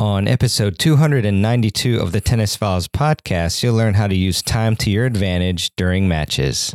On episode 292 of the Tennis Files podcast, you'll learn how to use time to your advantage during matches.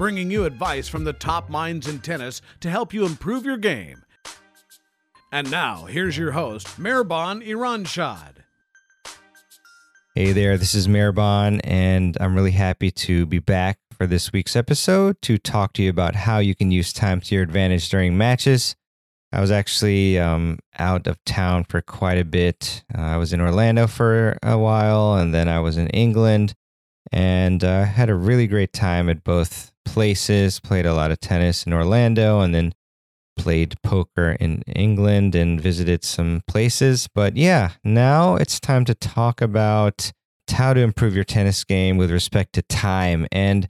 bringing you advice from the top minds in tennis to help you improve your game. And now, here's your host, Mehrban Iranshad. Hey there, this is Mehrban, and I'm really happy to be back for this week's episode to talk to you about how you can use time to your advantage during matches. I was actually um, out of town for quite a bit. Uh, I was in Orlando for a while, and then I was in England and uh, had a really great time at both places. Played a lot of tennis in Orlando, and then played poker in England and visited some places. But yeah, now it's time to talk about how to improve your tennis game with respect to time. And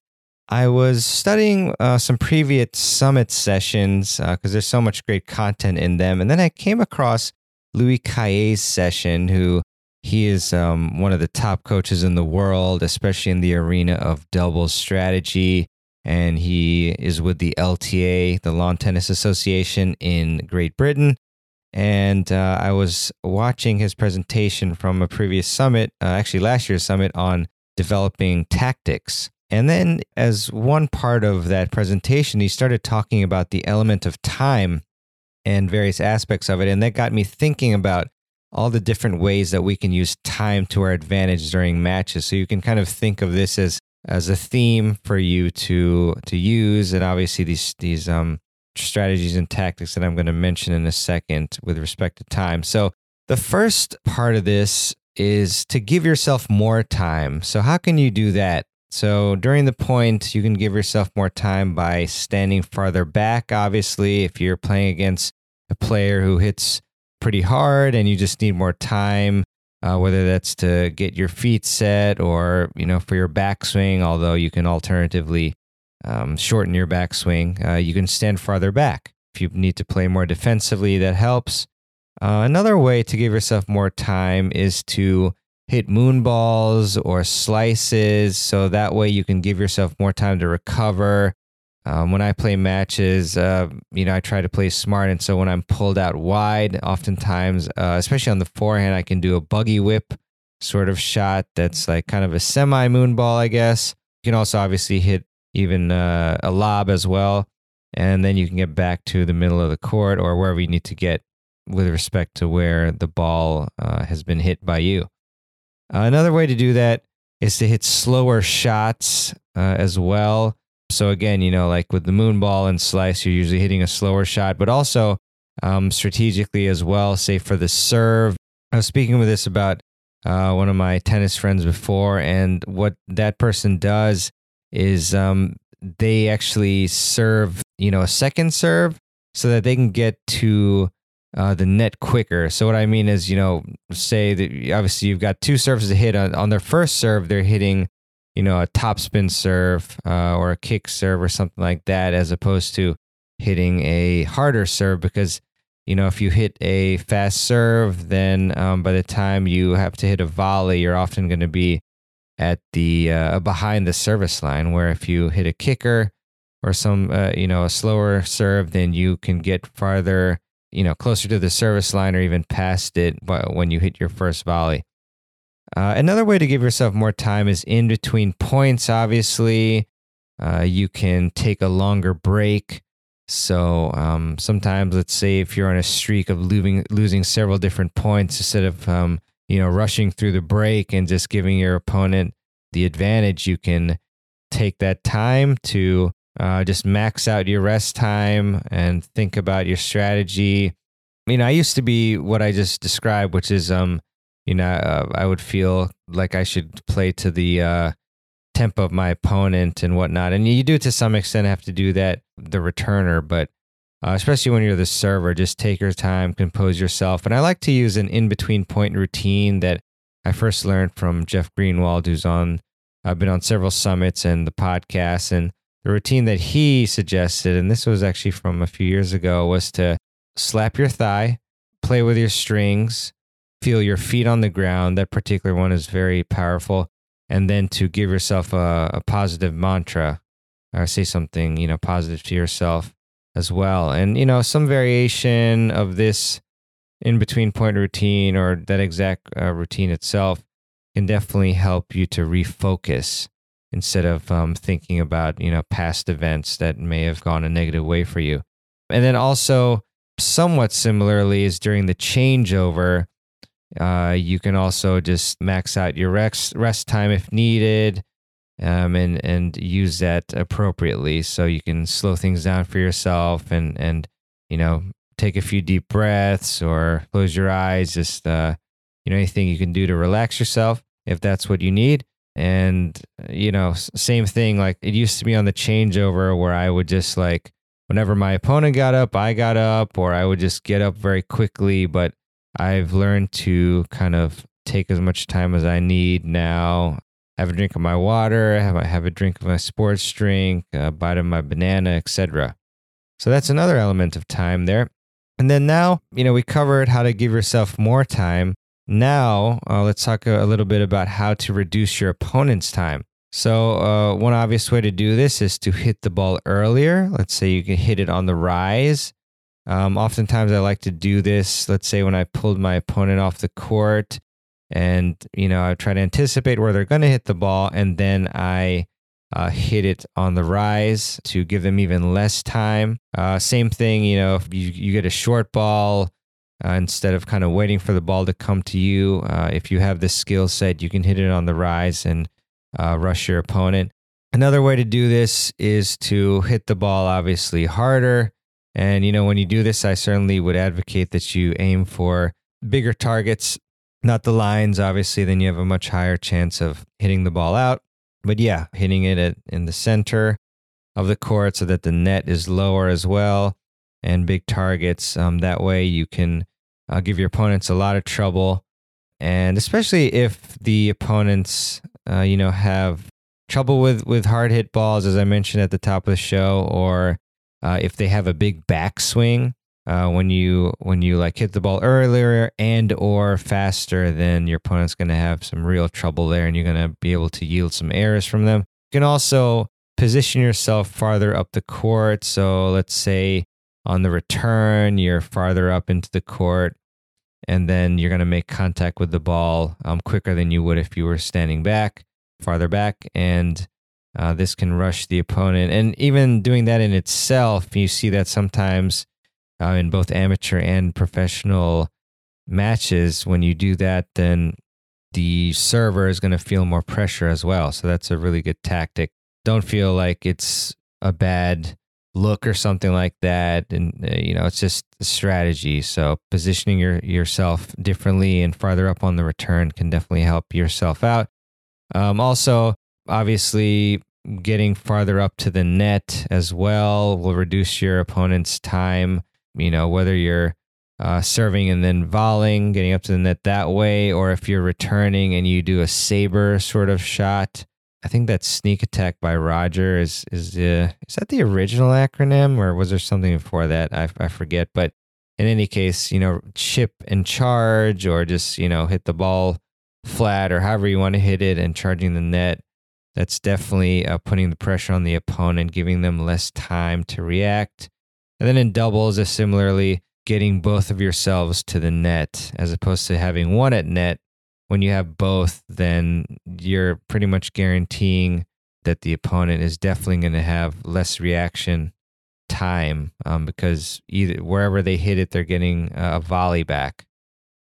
I was studying uh, some previous summit sessions because uh, there's so much great content in them. And then I came across Louis Cayer's session, who he is um, one of the top coaches in the world, especially in the arena of doubles strategy. And he is with the LTA, the Lawn Tennis Association in Great Britain. And uh, I was watching his presentation from a previous summit, uh, actually last year's summit, on developing tactics. And then, as one part of that presentation, he started talking about the element of time and various aspects of it. And that got me thinking about all the different ways that we can use time to our advantage during matches. So you can kind of think of this as as a theme for you to to use, and obviously these these um, strategies and tactics that I'm going to mention in a second with respect to time. So the first part of this is to give yourself more time. So how can you do that? So during the point, you can give yourself more time by standing farther back. Obviously, if you're playing against a player who hits pretty hard and you just need more time, uh, whether that's to get your feet set or, you know, for your backswing, although you can alternatively um, shorten your backswing, uh, you can stand farther back. If you need to play more defensively, that helps. Uh, another way to give yourself more time is to hit moon balls or slices. So that way you can give yourself more time to recover um, when I play matches, uh, you know, I try to play smart. And so when I'm pulled out wide, oftentimes, uh, especially on the forehand, I can do a buggy whip sort of shot that's like kind of a semi moon ball, I guess. You can also obviously hit even uh, a lob as well. And then you can get back to the middle of the court or wherever you need to get with respect to where the ball uh, has been hit by you. Another way to do that is to hit slower shots uh, as well. So again, you know, like with the moon ball and slice, you're usually hitting a slower shot, but also um, strategically as well. Say for the serve, I was speaking with this about uh, one of my tennis friends before, and what that person does is um, they actually serve, you know, a second serve so that they can get to uh, the net quicker. So what I mean is, you know, say that obviously you've got two serves to hit on, on their first serve, they're hitting you know, a topspin serve uh, or a kick serve or something like that, as opposed to hitting a harder serve. Because, you know, if you hit a fast serve, then um, by the time you have to hit a volley, you're often going to be at the uh, behind the service line. Where if you hit a kicker or some, uh, you know, a slower serve, then you can get farther, you know, closer to the service line or even past it when you hit your first volley. Uh, another way to give yourself more time is in between points, obviously. Uh, you can take a longer break. So um, sometimes, let's say if you're on a streak of losing, losing several different points, instead of um, you know rushing through the break and just giving your opponent the advantage, you can take that time to uh, just max out your rest time and think about your strategy. I mean, I used to be what I just described, which is um, you know, uh, I would feel like I should play to the uh, tempo of my opponent and whatnot. And you do to some extent have to do that, the returner, but uh, especially when you're the server. Just take your time, compose yourself. And I like to use an in between point routine that I first learned from Jeff Greenwald, who's on, I've been on several summits and the podcast. And the routine that he suggested, and this was actually from a few years ago, was to slap your thigh, play with your strings, feel your feet on the ground. That particular one is very powerful. And then to give yourself a, a positive mantra or say something, you know, positive to yourself as well. And, you know, some variation of this in between point routine or that exact uh, routine itself can definitely help you to refocus instead of um, thinking about, you know, past events that may have gone a negative way for you. And then also, somewhat similarly, is during the changeover, uh, you can also just max out your rest, rest time if needed um, and and use that appropriately. So you can slow things down for yourself and and you know take a few deep breaths or close your eyes. Just uh, you know anything you can do to relax yourself if that's what you need. And you know same thing like it used to be on the changeover where I would just like whenever my opponent got up, I got up, or I would just get up very quickly. But I've learned to kind of take as much time as I need now have a drink of my water, have, have a drink of my sports drink, a bite of my banana, etc. So that's another element of time there. And then now, you know, we covered how to give yourself more time. Now, uh, let's talk a, a, little bit about how to reduce your opponent's time. So, uh, one obvious way to do this is to hit the ball earlier. Let's say you can hit it on the rise. Um, oftentimes, I like to do this. Let's say when I pulled my opponent off the court, and you know I try to anticipate where they're going to hit the ball, and then I uh, hit it on the rise to give them even less time. Uh, same thing, you know, if you, you get a short ball. Uh, instead of kind of waiting for the ball to come to you, uh, if you have the skill set, you can hit it on the rise and uh, rush your opponent. Another way to do this is to hit the ball obviously harder. And, you know, when you do this, I certainly would advocate that you aim for bigger targets not the lines, obviously, then you have a much higher chance of hitting the ball out. But yeah, hitting it at, in the center of the court so that the net is lower as well and big targets. Um, that way you can uh, give your opponents a lot of trouble. And especially if the opponents, uh, you know, have trouble with, with hard hit balls, as I mentioned at the top of the show, or uh, if they have a big backswing, uh, when you when you like hit the ball earlier and or faster, then your opponent's going to have some real trouble there, and you're going to be able to yield some errors from them. You can also position yourself farther up the court. So let's say on the return, you're farther up into the court, and then you're going to make contact with the ball um, quicker than you would if you were standing back, farther back, and uh, this can rush the opponent. And even doing that in itself, you see that sometimes uh, in both amateur and professional matches, when you do that, then the server is going to feel more pressure as well. So that's a really good tactic. Don't feel like it's a bad look or something like that and uh, you know it's just a strategy so positioning your yourself differently and farther up on the return can definitely help yourself out um, also obviously getting farther up to the net as well will reduce your opponent's time you know, whether you're uh, serving and then volleying, getting up to the net that way, or if you're returning and you do a SABR sort of shot. I think that sneak attack by Roger is is uh, is that the original acronym or was there something before that? I, I forget. But in any case, you know, chip and charge, or just you know hit the ball flat, or however you want to hit it, and charging the net. That's definitely uh, putting the pressure on the opponent, giving them less time to react. And then in doubles, is similarly getting both of yourselves to the net as opposed to having one at net. When you have both, then you're pretty much guaranteeing that the opponent is definitely going to have less reaction time um, because either wherever they hit it, they're getting a volley back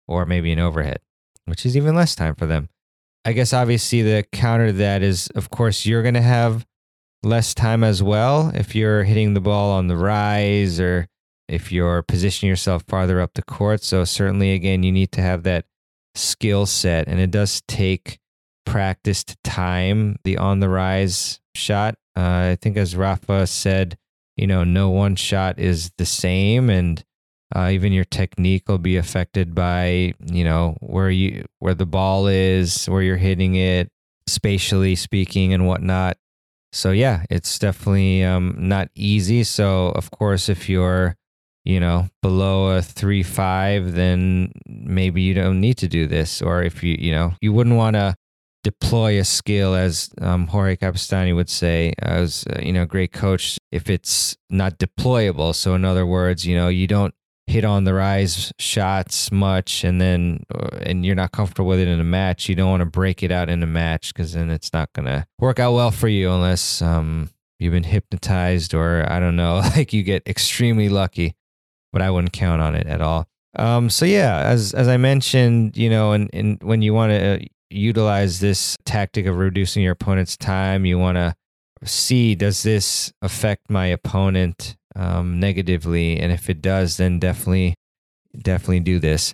or maybe an overhead, which is even less time for them. I guess obviously the counter to that is, of course, you're going to have less time as well if you're hitting the ball on the rise or if you're positioning yourself farther up the court. So, certainly, again, you need to have that skill set, and it does take practice to time the on the rise shot. Uh, I think, as Rafa said, you know, no one shot is the same. And uh, even your technique will be affected by, you know, where you, where the ball is, where you're hitting it, spatially speaking and whatnot. So yeah, it's definitely um, not easy. So of course, if you're you know below a three five, then maybe you don't need to do this. Or if you you know you wouldn't want to deploy a skill as um, Jorge Capestany would say as uh, you know great coach if it's not deployable. So in other words, you know you don't hit on the rise shots much and then uh, and you're not comfortable with it in a match you don't want to break it out in a match because then it's not going to work out well for you unless um, you've been hypnotized or i don't know like you get extremely lucky but i wouldn't count on it at all. Um, so yeah as as i mentioned you know and, and when you want to uh, utilize this tactic of reducing your opponent's time you want to see does this affect my opponent um, negatively. And if it does, then definitely, definitely do this.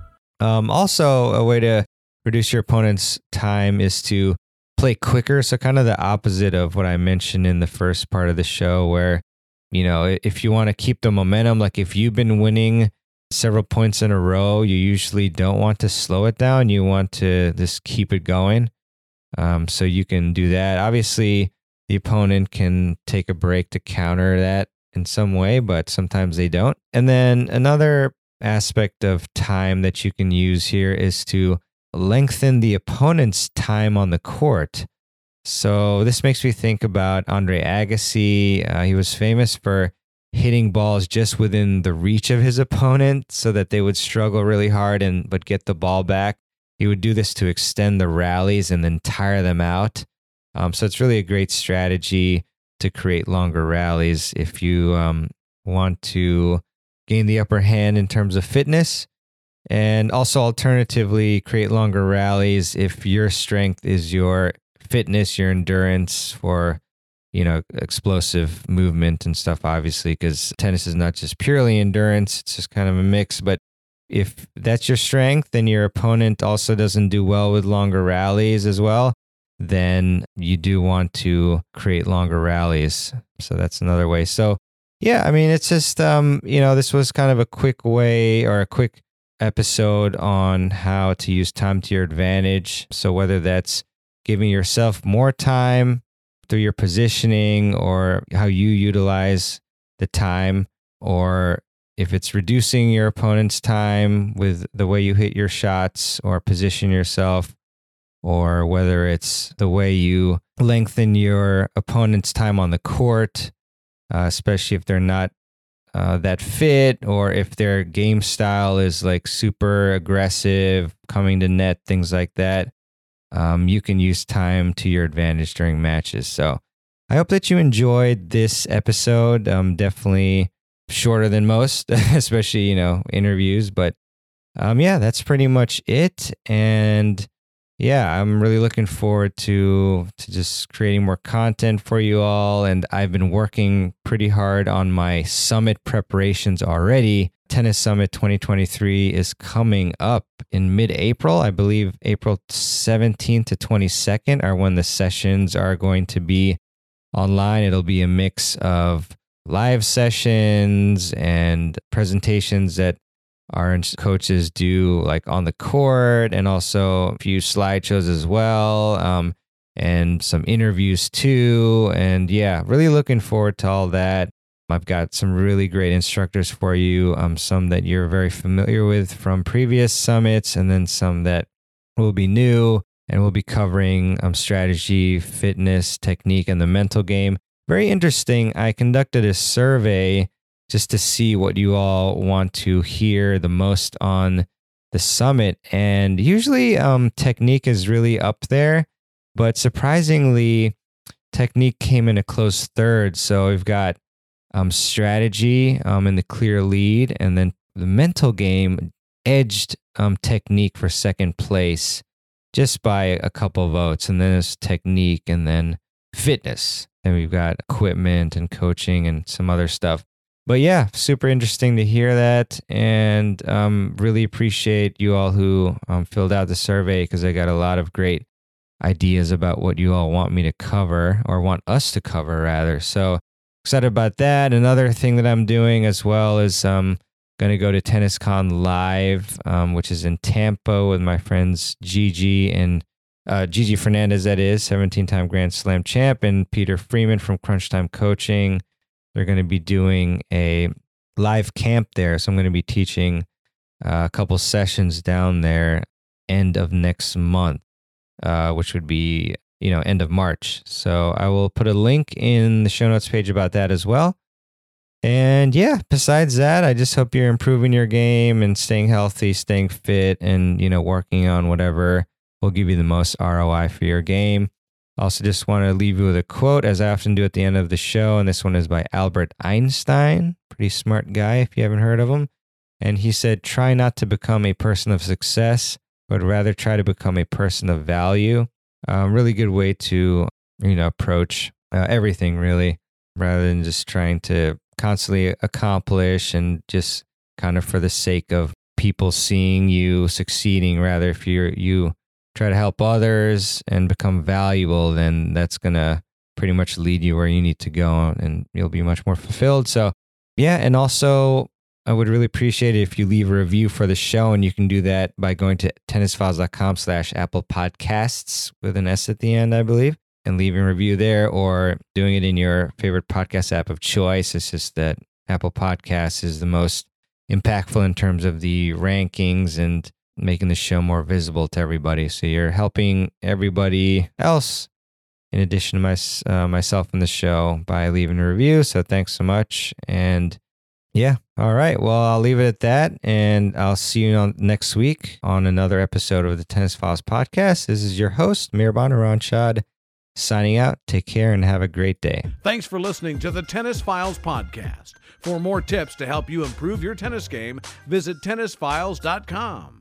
Um, also, a way to reduce your opponent's time is to play quicker. So, kind of the opposite of what I mentioned in the first part of the show, where, you know, if you want to keep the momentum, like if you've been winning several points in a row, you usually don't want to slow it down. You want to just keep it going. Um, so, you can do that. Obviously, the opponent can take a break to counter that in some way, but sometimes they don't. And then another aspect of time that you can use here is to lengthen the opponent's time on the court. So this makes me think about Andre Agassi. Uh, he was famous for hitting balls just within the reach of his opponent so that they would struggle really hard and but get the ball back. He would do this to extend the rallies and then tire them out. Um, so it's really a great strategy to create longer rallies if you um, want to gain the upper hand in terms of fitness. And also, alternatively, create longer rallies if your strength is your fitness, your endurance for, you know, explosive movement and stuff, obviously, because tennis is not just purely endurance, it's just kind of a mix. But if that's your strength and your opponent also doesn't do well with longer rallies as well, then you do want to create longer rallies. So that's another way. So yeah, I mean, it's just, um, you know, this was kind of a quick way or a quick episode on how to use time to your advantage. So, whether that's giving yourself more time through your positioning or how you utilize the time, or if it's reducing your opponent's time with the way you hit your shots or position yourself, or whether it's the way you lengthen your opponent's time on the court uh, especially if they're not uh, that fit or if their game style is like super aggressive, coming to net, things like that. Um, you can use time to your advantage during matches. So I hope that you enjoyed this episode. Um, definitely shorter than most, especially, you know, interviews. But um, yeah, that's pretty much it. And yeah, I'm really looking forward to to just creating more content for you all and I've been working pretty hard on my summit preparations already. Tennis Summit 2023 is coming up in mid-April. I believe April 17th to 22nd are when the sessions are going to be online. It'll be a mix of live sessions and presentations that our coaches do like on the court and also a few slideshows as well um, and some interviews too and yeah really looking forward to all that I've got some really great instructors for you, um, some that you're very familiar with from previous summits, and then some that will be new. And we'll be covering um, strategy, fitness, technique, and the mental game. Very interesting. I conducted a survey just to see what you all want to hear the most on the summit. And usually, um, technique is really up there, but surprisingly, technique came in a close third. So we've got um, strategy um, in the clear lead, and then the mental game edged um, technique for second place just by a couple votes. And then it's technique and then fitness. And we've got equipment and coaching and some other stuff. But yeah, super interesting to hear that. And um, really appreciate you all who um, filled out the survey because I got a lot of great ideas about what you all want me to cover or want us to cover, rather. So excited about that. Another thing that I'm doing as well is um, going to go to TennisCon Live, um, which is in Tampa with my friends Gigi and uh, Gigi Fernandez, that is, 17 time Grand Slam champ, and Peter Freeman from Crunch Time Coaching. They're going to be doing a live camp there. So I'm going to be teaching uh, a couple sessions down there end of next month, uh, which would be, you know, end of March. So I will put a link in the show notes page about that as well. And yeah, besides that, I just hope you're improving your game and staying healthy, staying fit, and, you know, working on whatever will give you the most ROI for your game. Also, just want to leave you with a quote, as I often do at the end of the show. And this one is by Albert Einstein, pretty smart guy if you haven't heard of him. And he said, Try not to become a person of success, but rather try to become a person of value. Um, really good way to, you know, approach uh, everything, really, rather than just trying to constantly accomplish and just kind of for the sake of people seeing you succeeding. Rather, if you're, you, try to help others and become valuable, then that's going to pretty much lead you where you need to go and you'll be much more fulfilled. So, yeah. And also, I would really appreciate it if you leave a review for the show, and you can do that by going to tennisfiles.com slash Apple Podcasts with an S at the end, I believe, and leaving a review there or doing it in your favorite podcast app of choice. It's just that Apple Podcasts is the most impactful in terms of the rankings and making the show more visible to everybody. So you're helping everybody else in addition to my, uh, myself in the show by leaving a review. So thanks so much. And yeah, all right. Well, I'll leave it at that. And I'll see you on next week on another episode of the Tennis Files podcast. This is your host, Mehrban Iranshad, signing out. Take care and have a great day. Thanks for listening to the Tennis Files podcast. For more tips to help you improve your tennis game, visit tennisfiles.com.